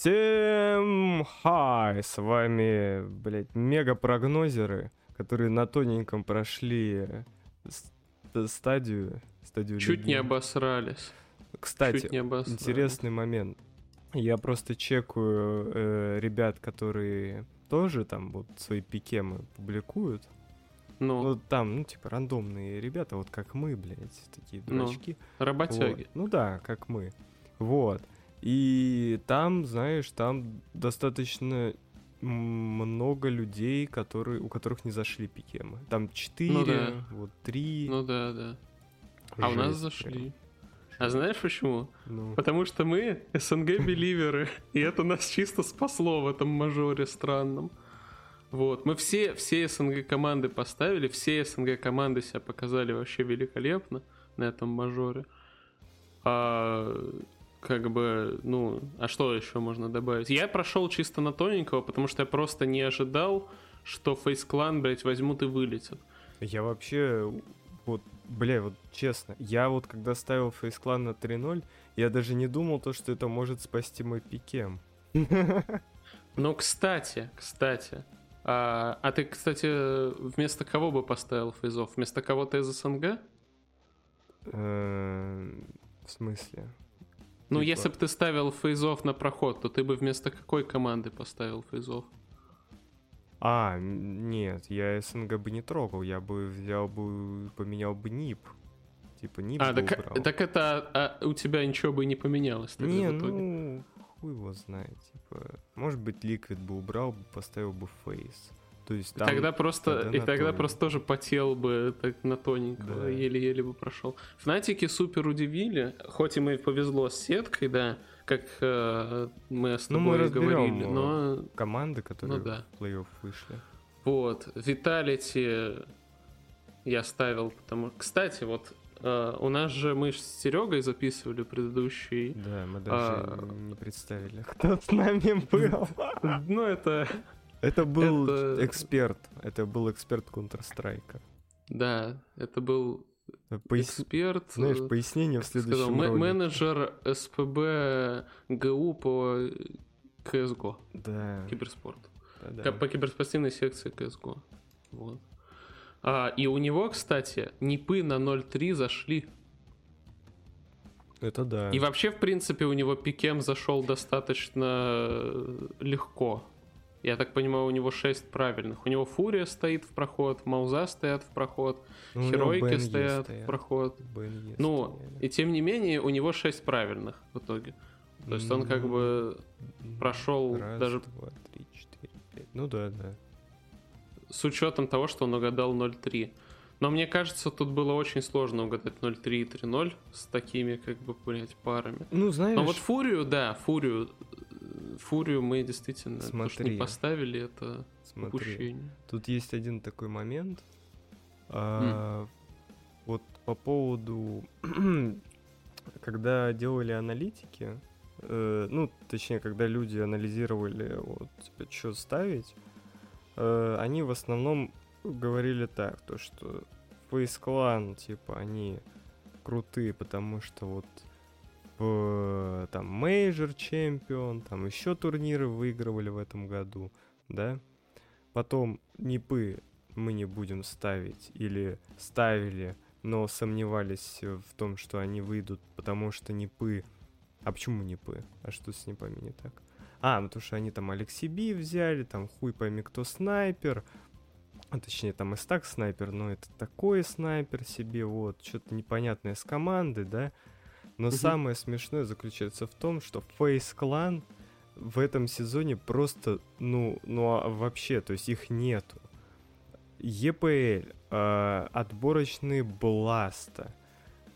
Всем хай! С вами, блядь, мега-прогнозеры, которые на тоненьком прошли с- стадию, стадию Чуть легенды. не обосрались. Кстати, Чуть не обосрались. интересный момент. Я просто чекаю э, ребят, которые тоже там вот свои пикемы публикуют. Ну, Ну, там, ну, типа, рандомные ребята, вот как мы, блядь, такие Ну, дурачки. работяги. Вот. Ну да, как мы. Вот. И там, знаешь, там достаточно много людей, которые, у которых не зашли пикемы. Там четыре, Ну да. вот три. Ну да, да. А у нас зашли. прям. А знаешь почему? Ну, Потому что мы СНГ-беливеры, и это нас чисто спасло в этом мажоре странном. Вот, мы все, все СНГ команды поставили, все СНГ команды себя показали вообще великолепно на этом мажоре. А, как бы, ну, а что еще можно добавить? Я прошел чисто на тоненького, потому что я просто не ожидал, что Фейс Клан, блядь, возьмут и вылетят. я вообще, вот, бля, вот честно, я вот когда ставил фейсклан на 3-0, я даже не думал то, что это может спасти мой пикем. Ну, кстати, кстати. А, а ты, кстати, вместо кого бы поставил фейзов? Вместо кого-то из СНГ? Эм, В смысле? Ну, Типа- если бы ты ставил фейзов на проход, то ты бы вместо какой команды поставил фейзов? А, нет, я СНГ бы не трогал, я бы взял бы, поменял бы НИП. Типа НИП А, так, убрал. так это а, у тебя ничего бы не поменялось тогда Не, в итоге. ну, хуй его знает, типа, может быть, Liquid бы убрал, поставил бы FaZe. То есть там... тогда просто, тогда и тогда тоненького. просто тоже потел бы так на тоненького, Да. еле-еле бы прошел. Фнатики супер удивили, хоть им и повезло с сеткой, да, как э, мы с Ну, тобой мы разберем, говорили, но Команды, которые Ну да. в плей-офф вышли. Вот, Виталити я ставил, потому... Кстати, вот э, у нас же мы с Серегой записывали предыдущий... Да, мы даже А. не представили, кто с нами был. Ну, это... Это был Это- эксперт, это был эксперт Counter-Strike. Да, это был Пояс- эксперт... Знаешь, э, пояснение в сказал, следующем мэ- ролике. менеджер СПБ ГУ по КСГО, Да, киберспорт. да, да. По киберспортивной секции КСГО. Вот. А, и у него, кстати, НИПы на 0.3 зашли. Это да. И вообще, в принципе, у него пикем зашел достаточно э, легко. Я так понимаю, у него 6 правильных. У него Фурия стоит в проход, Мауза стоят в проход, Ну, Херойки стоят стоят. в проход. Ну, стояли. и тем не менее, у него 6 правильных в итоге. То есть он как Ну, бы прошел Раз, даже два, три, четыре, пять. Ну да, да. с учетом того, что он угадал 0.3. Но мне кажется, тут было очень сложно угадать 0.3 и 3.0 с такими, как бы, блядь, парами. Ну, знаешь, Но вот Фурию, да, Фурию, Фурию мы действительно, Смотри. не поставили, это смотри, упущение. тут есть один такой момент. А, Вот по поводу, когда делали аналитики, э, ну, точнее, когда люди анализировали, вот, типа, что ставить, э, они в основном говорили так, то, что FaZe Clan, типа, они крутые, потому что вот там Major чемпион, там еще турниры выигрывали в этом году, да. Потом Нипы мы не будем ставить или ставили, но сомневались в том, что они выйдут, потому что Нипы... А почему Нипы? А что с Нипами не так? А, ну потому что они там Алекси Би взяли, там хуй пойми кто снайпер, а, точнее там и стак снайпер, но это такой снайпер себе, вот, что-то непонятное с команды, да. Но Мгм. самое смешное заключается в том, что Face Clan в этом сезоне просто, ну, ну а вообще, то есть их нету. EPL, э, отборочные Бласта.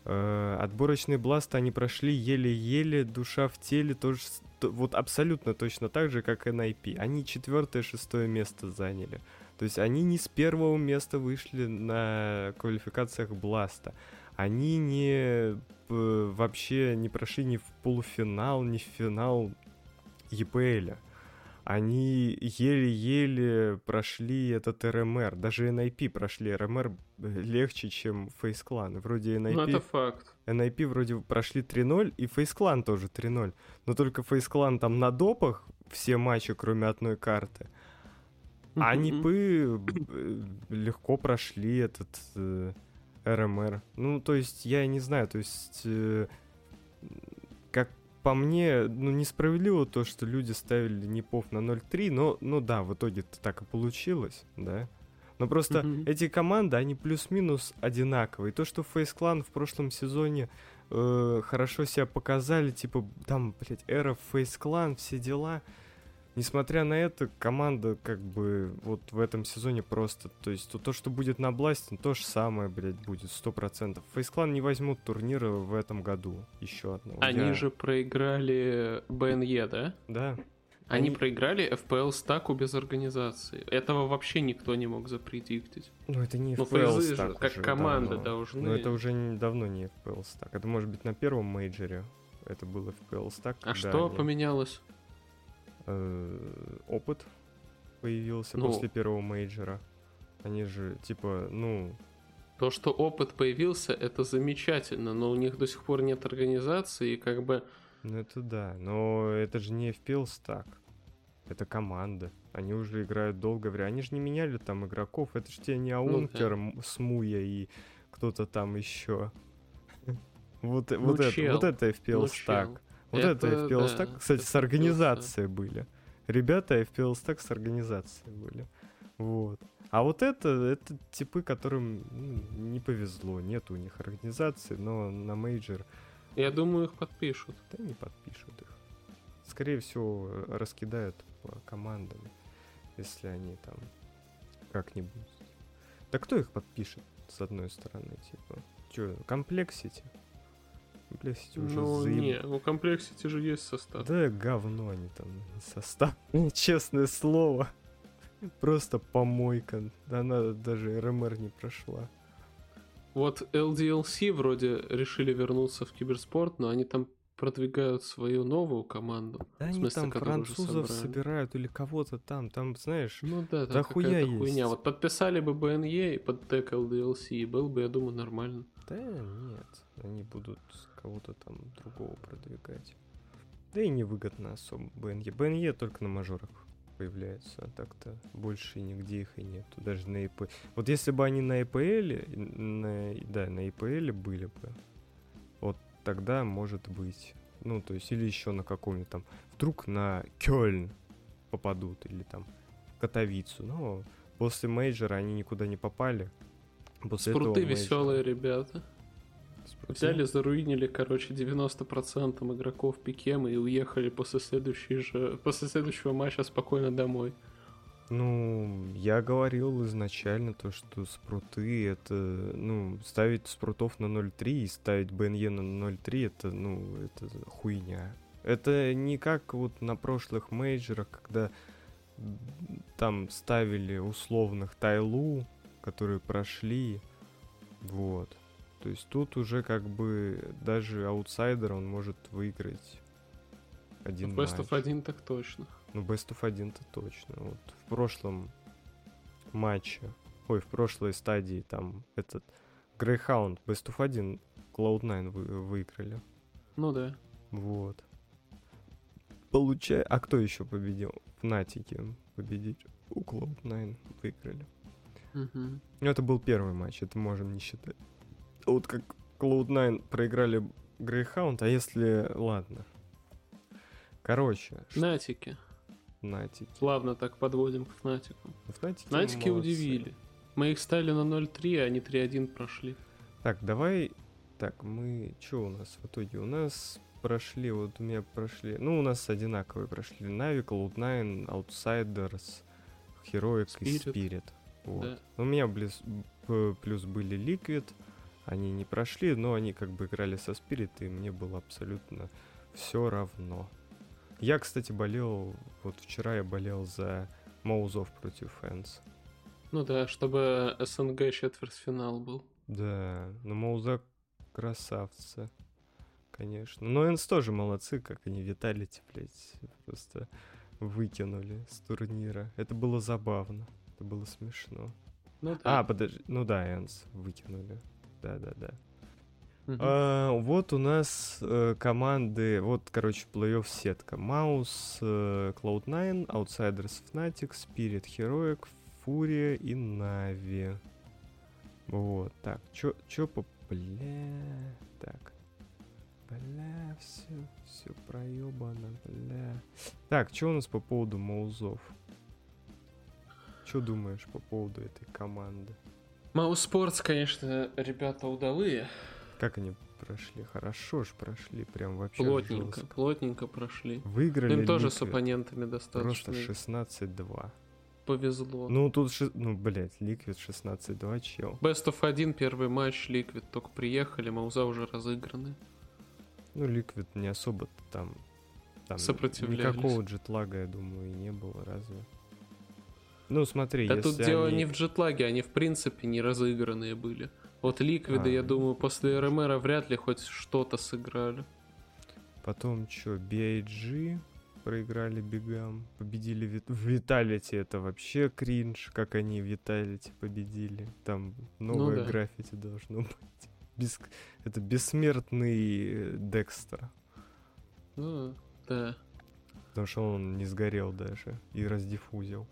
Э, отборочные Бласта они прошли еле-еле, душа в теле, тоже вот абсолютно точно так же, как NIP. Они четвертое, шестое место заняли. То есть они не с первого места вышли на квалификациях Бласта. Они не п- вообще не прошли ни в полуфинал, ни в финал EPL. они еле-еле прошли этот РМР. Даже NIP прошли РМР легче, чем Face Clan. Вроде NIP... Ну, это факт. NIP вроде прошли 3-0, и Face Clan тоже 3-0. Но только Face Clan там на допах все матчи, кроме одной карты. А Нипы легко прошли этот э, РМР. Ну, то есть, я не знаю, то есть... Э, как по мне, ну, несправедливо то, что люди ставили Непов на 0-3, но, ну да, в итоге -то так и получилось, да. Но просто mm-hmm. эти команды, они плюс-минус одинаковые. То, что Face Clan в прошлом сезоне э, хорошо себя показали, типа, там, блядь, эра Face Clan, все дела, Несмотря на это, команда как бы вот в этом сезоне просто... То есть то, что будет на Бласте, то же самое, блядь, будет, сто процентов. Фейсклан не возьмут турнира в этом году, еще одного. Они Я... же проиграли БНЕ, да? Да. Они, Они проиграли FPL стаку без организации. Этого вообще никто не мог запредиктить. Ну, это не FPL стак Как команда давно. должны... Но это уже не, давно не FPL stack. Это может быть на первом мейджоре. Это был FPL stack. А что они... поменялось? Э, опыт появился ну, после первого мейджора. Они же, типа, ну... То, что опыт появился, это замечательно, но у них до сих пор нет организации, и как бы... Ну это да, но это же не FPL stack. Это команда. Они уже играют долго время. Они же не меняли там игроков. Это же тебе не Аункер, ну, да. smooya и кто-то там еще. Вот, ну, вот, это, вот это FPL ну, стак. Вот это, это FPL да, Stack, кстати, с организацией были. Ребята FPL Stack с организацией были. Вот. А вот это, это типы, которым ну, не повезло, нет у них организации, но на мейджор... Я думаю, их подпишут. Да не подпишут их. Скорее всего, раскидают по командам, если они там как-нибудь... Да кто их подпишет, с одной стороны, типа? Че, Complexity? Complexity уже Ну, заеб... не, у Complexity же есть состав. Да говно они там, состав. Честное слово. Просто помойка. Она даже RMR не прошла. Вот LDLC вроде решили вернуться в киберспорт, но они там продвигают свою новую команду. Да они смысле, там французов собирают или кого-то там, там, знаешь, ну да, там хуя есть. хуйня. Вот подписали бы BNE и под тег LDLC, и был бы, я думаю, нормально. Да нет, они будут кого-то там другого продвигать. Да и невыгодно особо БНЕ. БНЕ только на мажорах появляется, а так-то больше нигде их и нету, даже на ИП. Вот если бы они на ИПЛ, на, да, на ИПЛ были бы, вот тогда может быть. Ну, то есть, или еще на каком-нибудь там, вдруг на Кёльн попадут, или там Катовицу. Но после мейджора они никуда не попали. После Спруты этого веселые ребята. Взяли, заруинили, короче, 90% игроков пикем и уехали после, следующей же, после следующего матча спокойно домой. Ну, я говорил изначально то, что спруты это, ну, ставить спрутов на 0.3 и ставить БНЕ на 0.3 это, ну, это хуйня. Это не как вот на прошлых мейджерах, когда там ставили условных Тайлу, которые прошли, вот. То есть тут уже как бы даже аутсайдер он может выиграть один ну, Best матч. of 1 так точно. Ну, Best of 1 то точно. Вот в прошлом матче, ой, в прошлой стадии там этот Greyhound Best of 1 Cloud9 вы, выиграли. Ну да. Вот. Получай... А кто еще победил? В Натике победить. У Cloud9 выиграли. Угу. Ну, это был первый матч, это можем не считать вот как Cloud9 проиграли Greyhound, а если... Ладно. Короче. Натики. Натики. Плавно так подводим к Фнатику. Фнатики, Натики удивили. Мы их ставили на 0.3, а они 3.1 прошли. Так, давай... Так, мы... Что у нас в итоге? У нас прошли, вот у меня прошли... Ну, у нас одинаковые прошли. Нави, Cloud9, Outsiders, Heroic Spirit. и Spirit. Вот. Да. У меня плюс, плюс были Liquid, они не прошли, но они как бы играли со Спирит, и мне было абсолютно все равно. Я, кстати, болел, вот вчера я болел за Моузов против ENCE. Ну да, чтобы СНГ четвертьфинал был. Да, но Моуза красавцы, конечно. Но ENCE тоже молодцы, как они Виталити, блядь, просто выкинули с турнира. Это было забавно. Это было смешно. Ну А, да. подожди. Ну да, ENCE выкинули. Да-да-да. Мгм. А, вот у нас э, команды, вот, короче, плей-офф сетка. MOUZ, э, Cloud9, Outsiders Fnatic, Spirit Heroic, Фурия и Нави. Вот, так, чё, чё по... Бля, так. Бля, все, все проебано, бля. Так, что у нас по поводу Маузов? Что думаешь по поводу этой команды? Маус Спортс, конечно, ребята удалые. Как они прошли? Хорошо ж прошли, прям вообще Плотненько, жёстко. плотненько прошли. Выиграли Им тоже с Liquid оппонентами Просто достаточно 16-2. повезло. Ну, тут, ши- ну, блядь, Liquid 16-2, чел. Best of 1 первый матч, Liquid только приехали, Мауза уже разыграны. Ну, Liquid не особо там... там Сопротивлялись. Никакого джетлага, я думаю, и не было, разве? Ну, смотри, Да тут дело они- не в джетлаге, они в принципе не разыгранные были. Вот Ликвиды, А. я думаю, после RMR вряд ли хоть что-то сыграли. Потом что, BIG проиграли бегам, победили Вит... в Виталити, это вообще кринж, как они в Виталити победили. Там новое Ну да. граффити должно быть. Бес- Это бессмертный Декстер. Ну, да. Потому что он не сгорел даже и раздиффузил.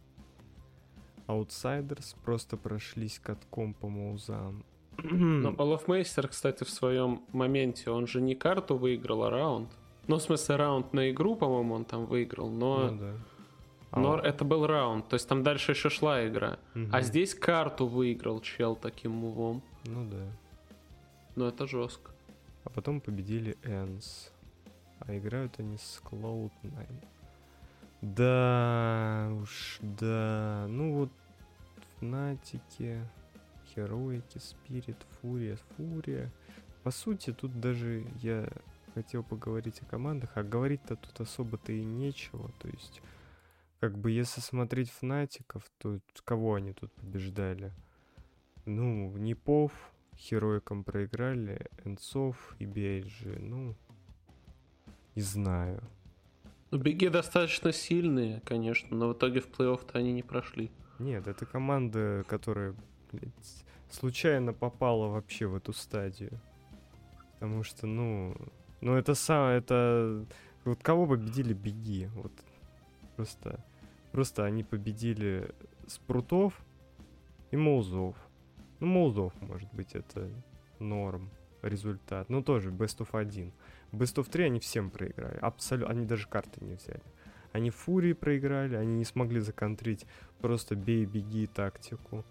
Outsiders просто прошлись катком по маузам. Но Олафмейстер, кстати, в своем моменте, он же не карту выиграл, а раунд. Ну, в смысле, раунд на игру, по-моему, он там выиграл, но, Ну да. А но он- это был раунд, то есть там дальше еще шла игра. Мгм. А здесь карту выиграл чел таким мувом. Ну да. Ну, это жестко. А потом победили Энс. А играют они с Cloud9. Да, уж, да. Ну вот, Фнатики, Хероики, Спирит, Фурия, Фурия. По сути, тут даже я хотел поговорить о командах, а говорить-то тут особо-то и нечего. То есть, как бы, если смотреть Фнатиков, то кого они тут побеждали? Ну, Непов, Хероикам проиграли, Энцов и BIG. Ну, не знаю. Ну, беги достаточно сильные, конечно, но в итоге в плей-офф-то они не прошли. Нет, это команда, которая блядь, случайно попала вообще в эту стадию. Потому что, ну, ну это сам, это вот кого победили беги, вот просто, просто они победили Спрутов и Моузов. Ну, Моузов, может быть, это норм результат. Ну, тоже Best of 1. Best of 3 они всем проиграли. Абсолютно. Они даже карты не взяли. Они Фурии проиграли, они не смогли законтрить просто бей, беги тактику.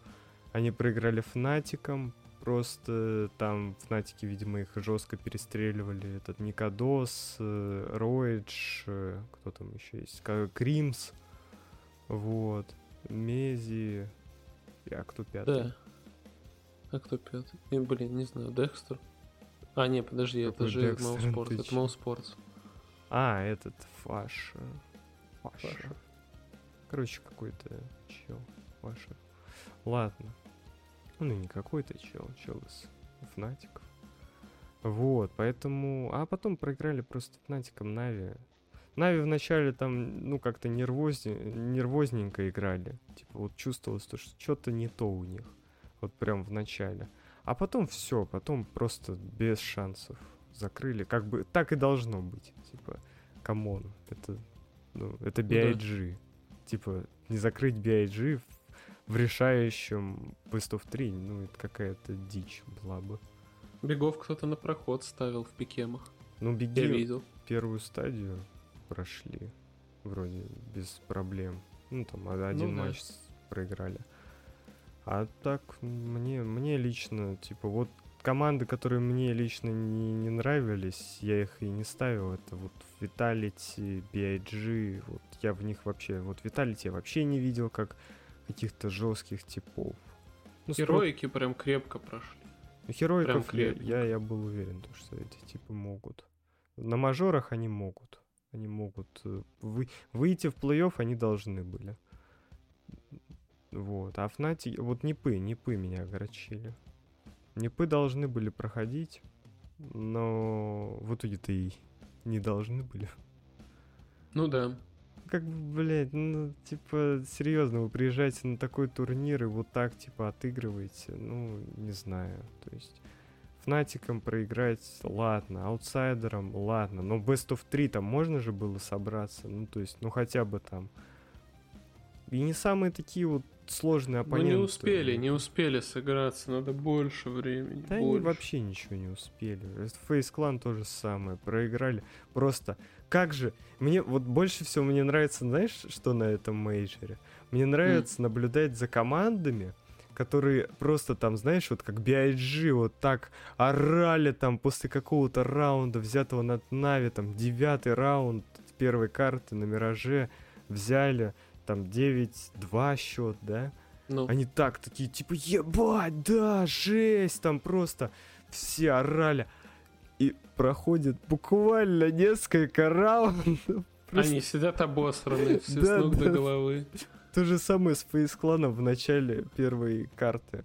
Они проиграли Фнатикам, просто там Фнатики, видимо, их жестко перестреливали. Этот Никодос, э, Роидж, э, кто там еще есть, Кримс, вот, Мези, а кто пятый? Да. А кто пятый? И, блин, не знаю, Декстер? А, не, подожди, Какой это же Ты это чё? Мауспорт. А, этот Фаш. Фаша. Фаша. Короче, какой-то чел. Фаша. Ладно. Ну, не какой-то чел, чел из Фнатиков. Вот, поэтому... А потом проиграли просто Фнатиком Нави. Нави вначале там, ну, как-то нервозне... нервозненько играли. Типа, вот чувствовалось, то, что что-то не то у них. Вот прям в начале. А потом все, потом просто без шансов закрыли. Как бы так и должно быть. Типа, come on, это, ну, это да. BIG. Типа, не закрыть BIG в, в решающем Best of 3, ну, это какая-то дичь была бы. Бигов кто-то на проход ставил в пикемах. Ну, Я биги видел. первую стадию прошли вроде без проблем. Ну, там а- один да. матч с- проиграли. А так, мне, мне лично, типа, вот команды, которые мне лично не, не нравились, я их и не ставил. Это вот Vitality, BIG, вот я в них вообще... Вот Vitality я вообще не видел как каких-то жестких типов. Ну, Спро- Героики прям крепко прошли. ну, Хероиков Прям я, я, я был уверен, то, что эти типы могут. На мажорах они могут. Они могут э, вы, выйти в плей-офф, они должны были. Вот. А Фнати... Вот Непы, Непы меня огорчили. Непы должны были проходить, но в итоге-то и не должны были. Ну да. как бы, блядь, ну, типа, серьезно, вы приезжаете на такой турнир и вот так, типа, отыгрываете, ну, не знаю, то есть... Фнатиком проиграть, ладно, аутсайдером, ладно, но Best of 3 там можно же было собраться, ну, то есть, ну, хотя бы там. И не самые такие вот сложные оппоненты. Ну, не успели, не успели сыграться, надо больше времени. Да больше. они вообще ничего не успели. Фейс Клан то же самое, проиграли. Просто, как же, мне вот больше всего мне нравится, знаешь, что на этом мейджоре? Мне нравится mm. наблюдать за командами, которые просто там, знаешь, вот как BIG, вот так орали там после какого-то раунда, взятого над Нави, там, девятый раунд первой карты на Мираже, взяли, там 9-2 счет, да? Ну. Они так такие, типа, ебать, да, жесть, там просто все орали. И проходит буквально несколько раундов. Просто... Они сидят обосранные, все да, с ног да. до головы. То же самое с Фейс Кланом в начале первой карты.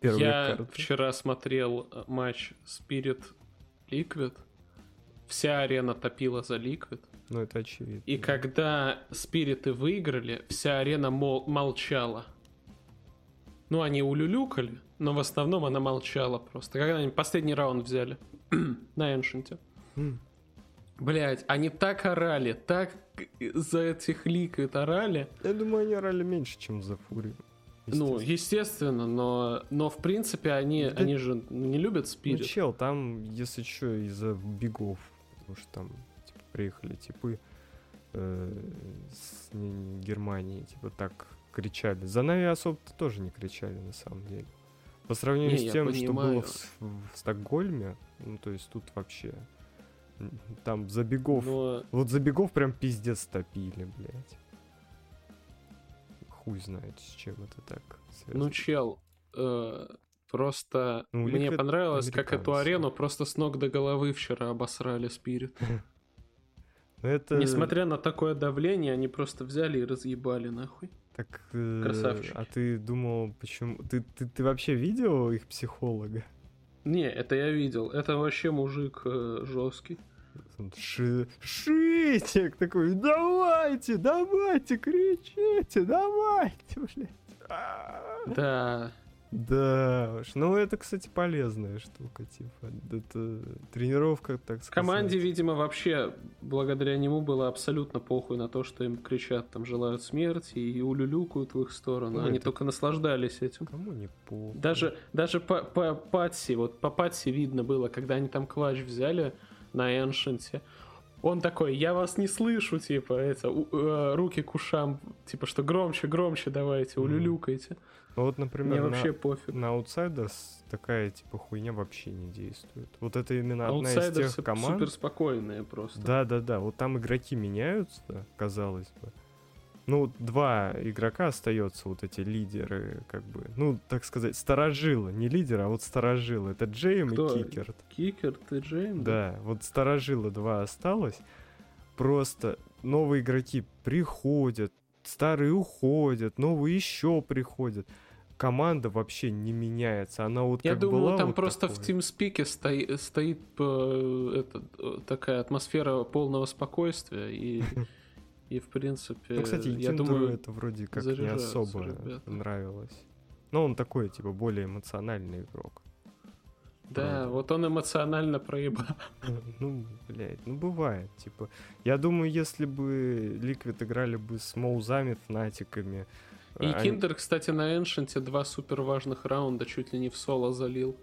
Первой Я карты. вчера смотрел э, матч Spirit Liquid. Вся арена топила за Liquid. Ну, это очевидно. И когда спириты выиграли, вся арена мол- молчала. Ну, они улюлюкали, но в основном она молчала просто. Когда они последний раунд взяли на Эншенте. Mm. Блять, они так орали, так за этих ликвид орали. Я думаю, они орали меньше, чем за Фурию. Ну, естественно, но, но в принципе они, да, они же не любят спирит. Ну, чел, там, если что, из-за бегов, потому что там приехали типы э, с Германии, типа так кричали. За Нави особо-то тоже не кричали, на самом деле. По сравнению не, с тем, что было в, в Стокгольме, ну, то есть тут вообще... Там забегов... Но... Вот забегов прям пиздец топили, блядь. Хуй знает, с чем это так связано. Ну, чел, э, просто ну, мне понравилось, как эту арену просто с ног до головы вчера обосрали Спирит. Это... Несмотря на такое давление, они просто взяли и разъебали нахуй. Так, э, Красавчик. А ты думал, почему... Ты, ты, ты вообще видел их психолога? Не, это я видел. Это вообще мужик э, жесткий. Ши... Шитик такой, давайте, давайте, кричите, давайте, блядь. Да, да уж. Ну, это, кстати, полезная штука, типа. Это тренировка, так сказать. Команде, видимо, вообще благодаря нему было абсолютно похуй на то, что им кричат, там, желают смерти и улюлюкают в их сторону. Ну, Они это... только наслаждались этим. Кому не похуй. Даже, даже по, по Патси, вот по Патси видно было, когда они там клатч взяли на Эншенте, он такой, я вас не слышу, типа, это, у, э, руки к ушам, типа, что громче, громче давайте, улюлюкайте. Ну вот, например, Мне на, вообще пофиг. на Outsiders такая типа хуйня вообще не действует. Вот это именно одна из тех команд. супер спокойные просто. Да, да, да. Вот там игроки меняются, казалось бы. Ну, два игрока остается, вот эти лидеры, как бы, ну, так сказать, старожилы, не лидеры, а вот старожилы. Это Джейм Кто? и Кикерт. Кикерт и Джейм? Да, да, вот старожилы два осталось. Просто новые игроки приходят, старые уходят, новые еще приходят команда вообще не меняется. Она вот Я как думаю, была там вот просто такой. в TeamSpeak стои, стоит э, это, э, такая атмосфера полного спокойствия и и в принципе, ну, кстати, я думаю, это вроде как не особо ребята. нравилось. Но он такой, типа, более эмоциональный игрок. Да, Правда. вот он эмоционально проебал. Ну, блядь, ну бывает, типа. Я думаю, если бы Liquid играли бы с моузами, фнатиками, и а... Киндер, кстати, на Эншенте два супер важных раунда чуть ли не в соло залил.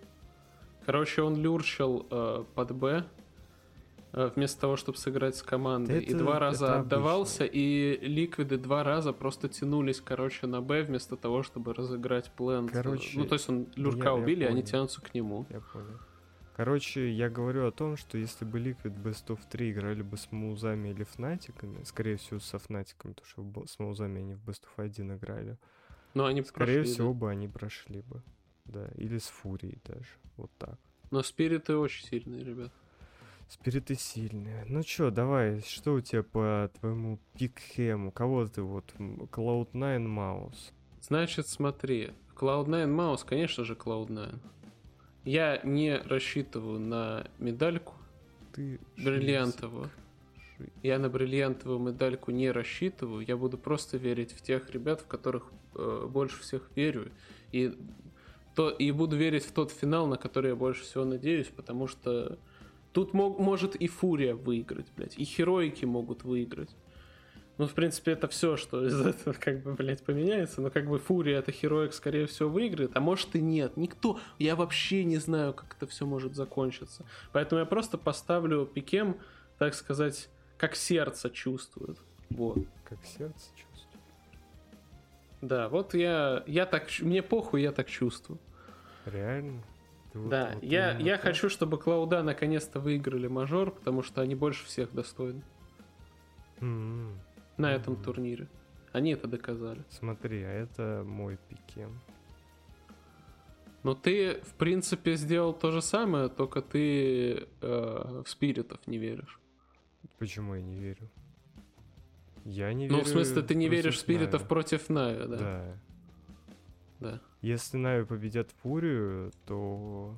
Короче, он люрчил э, под Б вместо того, чтобы сыграть с командой. Это, и два раза отдавался, обычно. и ликвиды два раза просто тянулись, короче, на Б вместо того, чтобы разыграть плент. Короче, ну, то есть он люрка я, убили, я понял. они тянутся к нему. Я понял. Короче, я говорю о том, что если бы Liquid Best of 3 играли бы с Маузами или Фнатиками, скорее всего, со Фнатиками, потому что с Маузами они в Best of 1 играли. Но они Скорее прошли, всего да? бы они прошли бы. Да, или с Фурией даже. Вот так. Но спириты очень сильные, ребят. Спириты сильные. Ну чё, давай, что у тебя по твоему пикхему? Кого ты вот? Cloud9 Маус. Значит, смотри. Cloud9 Маус, конечно же, Cloud9. Я не рассчитываю на медальку Ты бриллиантовую. я на бриллиантовую медальку не рассчитываю, я буду просто верить в тех ребят, в которых э, больше всех верю. И, то, и буду верить в тот финал, на который я больше всего надеюсь, потому что тут мог, может и Фурия выиграть, блядь, и Хероики могут выиграть. Ну, в принципе, это все, что из этого, как бы, блядь, поменяется. Но, как бы, Фурия это Хероик, скорее всего, выиграет. А может и нет. Никто. Я вообще не знаю, как это все может закончиться. Поэтому я просто поставлю Пикем, так сказать, как сердце чувствует. Вот. Как сердце чувствует. Да, вот я, я так, мне похуй, я так чувствую. Реально? Вот, да, вот я, я хочу, чтобы Клауда наконец-то выиграли мажор, потому что они больше всех достойны. Mm-hmm. На mm-hmm. этом турнире. Они это доказали. Смотри, а это мой пикем. Но ты, в принципе, сделал то же самое, только ты э, в спиритов не веришь. Почему я не верю? Я не верю. Ну, в смысле, ты не веришь в спиритов Нави. против Нави, да? Да. Да. Если Нави победят Фурию, то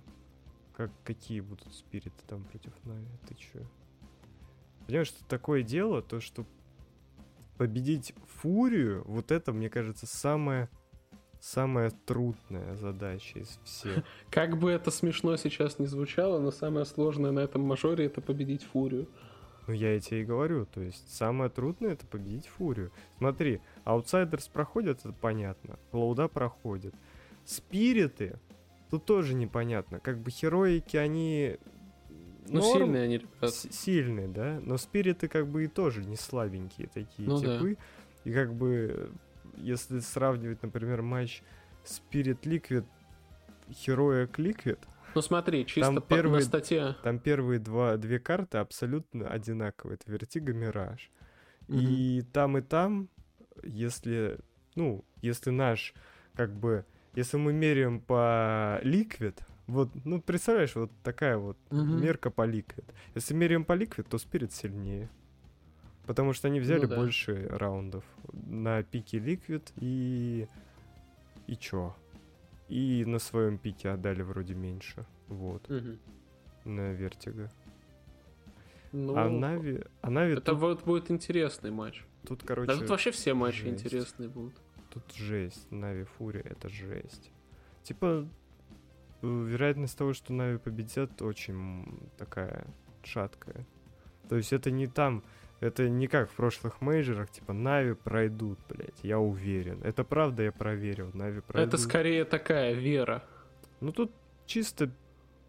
как, какие будут спириты там против Нави? Ты чё? Понимаешь, что такое дело, то что победить Фурию, вот это, мне кажется, самое самая трудная задача из всех. Как бы это смешно сейчас не звучало, но самое сложное на этом мажоре это победить Фурию. Ну, я тебе и говорю, то есть самое трудное это победить Фурию. Смотри, аутсайдерс проходят, это понятно. Клауда проходит. Спириты, тут тоже непонятно. Как бы героики, они... Ну, норм, сильные они, ребят. Сильные, да? Но спириты как бы и тоже не слабенькие такие ну, типы. Да. И как бы, если сравнивать, например, матч Spirit Liquid, Heroic Liquid, ну смотри, чисто там по, первые, на статье. Там первые два, две карты абсолютно одинаковые. Это Vertigo Мираж. Mm-hmm. И там и там, если, ну, если наш, как бы, если мы меряем по Liquid, вот, ну, представляешь, вот такая вот mm-hmm. мерка по Liquid. Если меряем по Liquid, то Spirit сильнее. Потому что они взяли ну, да. больше раундов на пике Liquid и... И чё? И на своем пике отдали вроде меньше. Вот. Угу. На Vertigo. Ну, а Нави... А Нави это тут... вот будет интересный матч. Тут, короче... Да тут вообще все матчи жесть. интересные будут. Тут жесть. Нави Фурия это жесть. Типа, вероятность того, что Нави победят, очень такая шаткая. То есть это не там это не как в прошлых мейджерах, типа Нави пройдут, блядь, я уверен. Это правда, я проверил, Нави пройдут. Это скорее такая вера. Ну тут чисто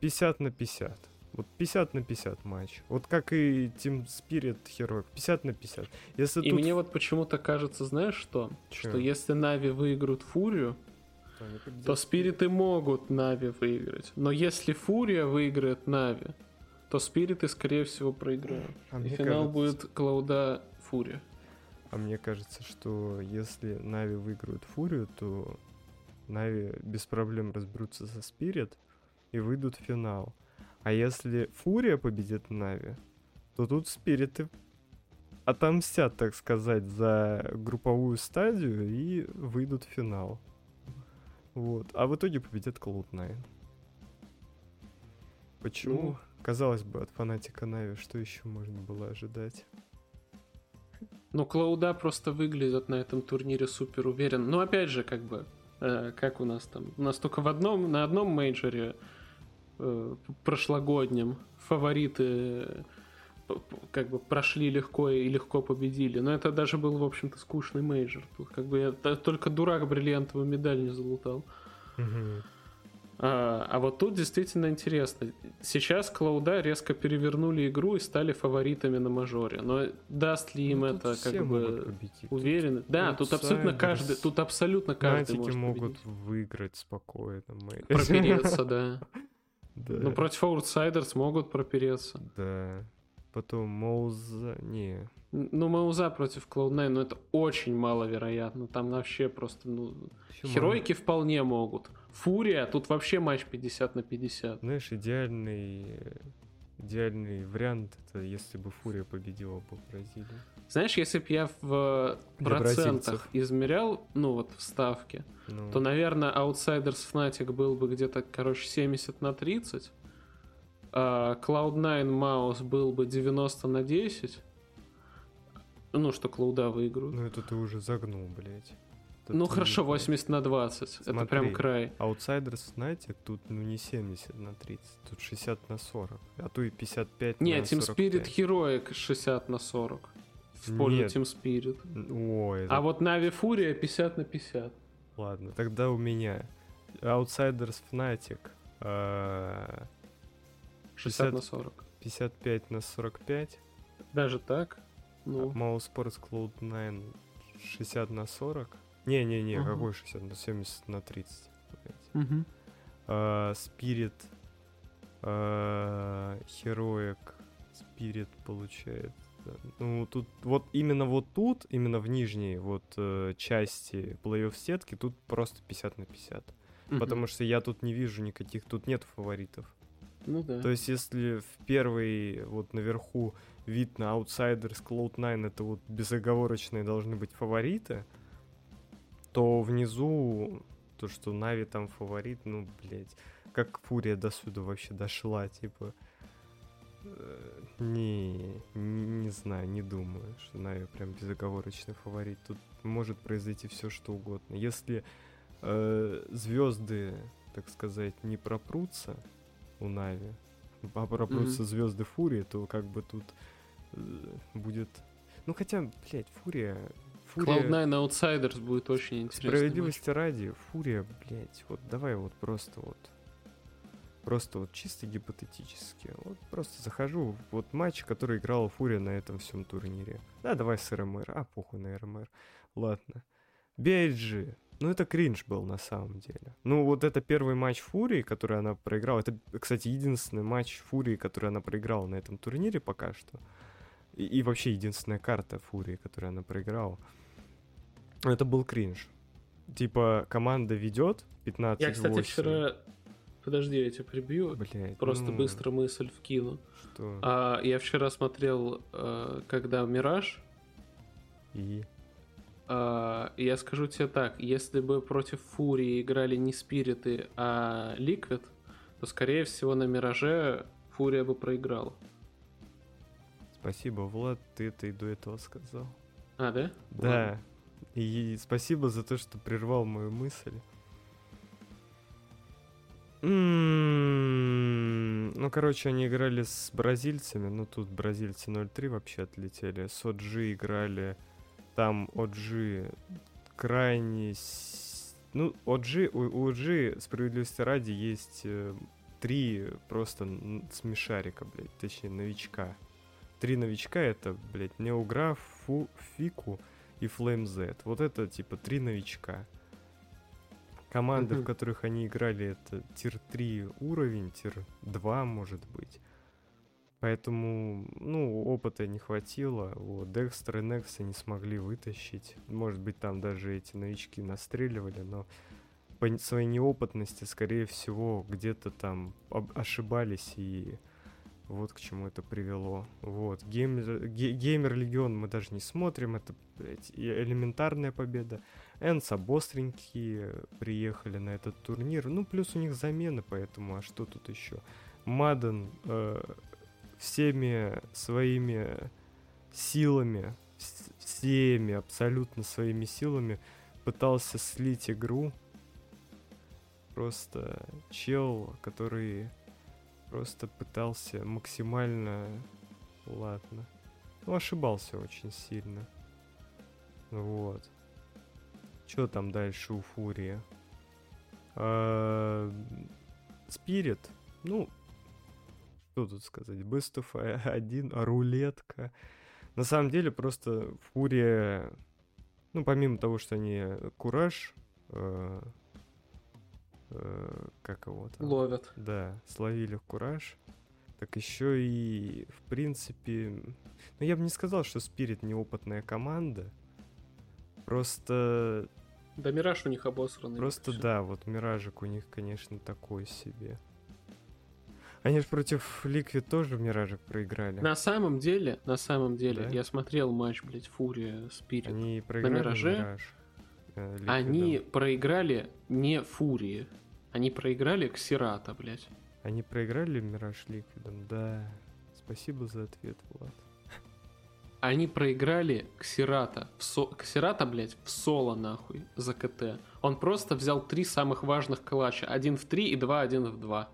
50 на 50. Вот 50 на 50 матч. Вот как и Team Spirit Heroic. 50 на 50. Если и тут... мне вот почему-то кажется, знаешь что? Чё? Что если Нави выиграют Фурию, то, то Спириты могут Нави выиграть. Но если Фурия выиграет Нави, то спириты, скорее всего, проиграют. А И финал кажется... будет Клауды Фурия. А мне кажется, что если Нави выиграют Фурию, то Нави без проблем разберутся за Спирит и выйдут в финал. А если Фурия победит Нави, то тут Спириты отомстят, так сказать, за групповую стадию и выйдут в финал. Вот. А в итоге победит Cloud9. Почему? Ну, Казалось бы, от фанатика Нави что еще можно было ожидать? Ну, Клауды просто выглядят на этом турнире супер уверен. Но опять же, как бы, э, как у нас там? У нас только в одном, на одном мейджоре э, прошлогоднем фавориты э, как бы прошли легко и легко победили. Но это даже был, в общем-то, скучный мейджор. Тут как бы я только дурак бриллиантовую медаль не залутал. Угу. А, а вот тут действительно интересно. Сейчас Клауда резко перевернули игру и стали фаворитами на мажоре. Но даст ли им ну, это как бы уверенно? Да, тут, тут абсолютно каждый, тут абсолютно каждый может могут победить. выиграть спокойно. Мы. Пропереться, да. Ну, против аутсайдерс могут пропереться. Да. Потом Моуза... Не. Ну, Мауза против Cloud9, ну, это очень маловероятно. Там вообще просто, ну... Почему? Херойки вполне могут. Фурия, тут вообще матч 50 на 50. Знаешь, идеальный... Идеальный вариант, это если бы Фурия победила бы Бразилию. Знаешь, если бы я в Для процентах измерял, ну вот в ставке, ну. то, наверное, Outsiders Fnatic был бы где-то, короче, 70 на 30, а Cloud9 Mouse был бы 90 на 10, Ну, что Клауда выиграют. Ну это ты уже загнул, блядь. Это ну ты хорошо, не- 80 на 20. Это Смотри. прям край. Outsiders Fnatic тут ну не 70 на 30, тут 60 на 40, а то и 55 Не, на Team 45. Spirit Heroic 60 на 40. В пользу Нет. Team Spirit. Ой, это- А вот Нави Фурия 50 на 50. ладно, тогда у меня Outsiders Fnatic а, 60 на 60 40. 55 на 45, Даже так? Ну, Mouse Sports Cloud9 60 на 40. Не-не-не, Ага. какой 60 на 70 на 30. блядь. мгм. А, Spirit а, Heroic Spirit получает. Ну, тут вот именно вот тут, именно в нижней вот э, части плей-офф сетки, тут просто 50 на 50. Мгм. Потому что я тут не вижу никаких, тут нет фаворитов. Ну да. То есть, если в первый, вот наверху, вид на Outsiders Cloud9 это вот безоговорочные должны быть фавориты, то внизу то, что Нави там фаворит, ну, блядь, как Фурия до сюда вообще дошла, типа... э, Не, не, не знаю, не думаю, что Нави прям безоговорочный фаворит. Тут может произойти все что угодно. Если звезды, так сказать, не пропрутся у Нави, а пропрутся звезды Фурии, то как бы тут э, будет... Ну хотя, блядь, Фурия... Фурия... Cloud9 Outsiders будет очень интересно. Справедливости ради, Фурия, блядь, вот давай вот просто вот просто вот чисто гипотетически. Вот просто захожу в вот матч, который играла Фурия на этом всем турнире. Да, давай с РМР. А, похуй на РМР. Ладно. BIG. Ну, это кринж был на самом деле. Ну, вот это первый матч Фурии, который она проиграла. Это, кстати, единственный матч Фурии, который она проиграла на этом турнире пока что. И, и вообще единственная карта Фурии, которую она проиграла. Это был кринж. Типа, команда ведет 15 Я, кстати, вчера... Подожди, я тебя прибью. Блядь, Просто ну, быстро мысль вкину. Что? А, я вчера смотрел, э, когда Мираж, И... А, я скажу тебе так, если бы против Фурии играли не Спириты, а Ликвид, то, скорее всего, на Мираже Фурия бы проиграла. Спасибо, Влад, ты это и до этого сказал. А, да? Да. И спасибо за то, что прервал мою мысль. М, Ну, короче, они играли с бразильцами. Ну, тут бразильцы 0-3 вообще отлетели. С OG играли. Там OG крайне... Ну, OG, у, у OG, справедливости ради, есть э, три просто смешарика, блядь. Точнее, новичка. Три новичка это, блядь, Неограф, Фу, Фику и Flame Z. Вот это, типа, три новичка. Команды, в Мгм. которых они играли, это тир 3 уровень, тир 2, может быть. Поэтому, ну, опыта не хватило. Вот, Декстер и Некса не смогли вытащить. Может быть, там даже эти новички настреливали, но по своей неопытности, скорее всего, где-то там ошибались и вот к чему это привело. Вот. Геймер, ге- Легион мы даже не смотрим. Это, блядь, элементарная победа. Энса бостренькие приехали на этот турнир. Ну, плюс у них замены, поэтому, а что тут еще? Маден э, всеми своими силами, вс- всеми абсолютно своими силами пытался слить игру. Просто чел, который просто пытался максимально... Ладно. Ну, ошибался очень сильно. Вот. Что там дальше у Фурии? А, Спирит. Ну, что тут сказать? Быстов один, а рулетка. На самом деле, просто Фурия... Ну, помимо того, что они Кураж... э, как его там? Ловят. Да, словили в кураж. Так еще и, в принципе... Ну, я бы не сказал, что Спирит неопытная команда. Просто, Да, Мираж у них обосранный. просто да, вот Миражик у них, конечно, такой себе. Они же против Ликвид тоже Миражик проиграли. На самом деле, на самом деле, Да? я смотрел матч, блядь, Фурия Спирит. Они проиграли Мираже Мираж. Ликвидом. Они проиграли не Фурии. Они проиграли Ксерата, блядь. Они проиграли Мираж Ликвидом, да. Спасибо за ответ, Влад. они проиграли Ксерата. В со... Ксерата, блядь, в соло, нахуй, за КТ. Он просто взял три самых важных клатча. Один в три и два, один в два.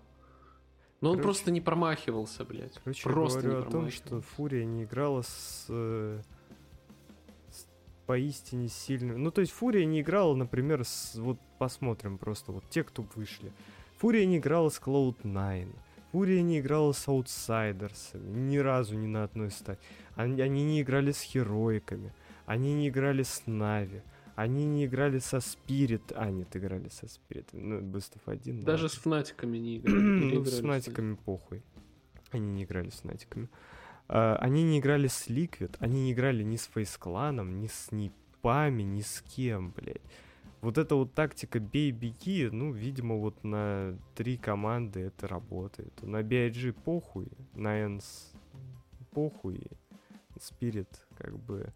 Но он Короче- просто не промахивался, блядь. Короче, просто говорю не о том, что Фурия не играла с, э, с поистине сильным... Ну, то есть Фурия не играла, например, с... Вот посмотрим просто, вот те, кто вышли. Фурия не играла с Cloud9. Фурия не играла с аутсайдерсами. Ни разу ни на одной стадии. Они, они не играли с хероиками. Они не играли с Нави. Они не играли со Спирит. А, нет, играли со Спирит. Ну, Бестов один. Даже с фнатиками не играли. Ну, играли, с? Фнатиками похуй. Они не играли с Фнатиками. А, Они не играли с Liquid, они не играли ни с Фейскланом, ни с Нипами, ни с кем, блядь. Вот эта вот тактика бей-беги, ну, видимо, вот на три команды это работает. На BIG похуй, на Энс похуй, Спирит как бы,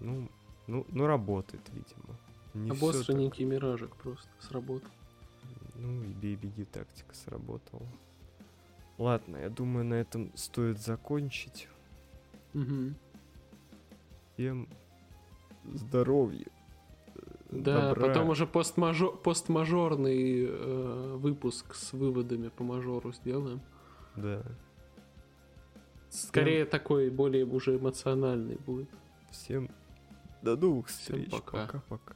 ну, ну, ну работает, видимо. Не всё так. Обостренненький миражик просто сработал. Ну и бей-беги тактика сработала. Ладно, я думаю, на этом стоит закончить. Мгм. Всем здоровья. э, Да, добра. потом уже постмажо- постмажорный э, выпуск с выводами по мажору сделаем. Да. Скорее такой, более уже эмоциональный будет. Всем до новых Всем встреч. пока. Пока-пока.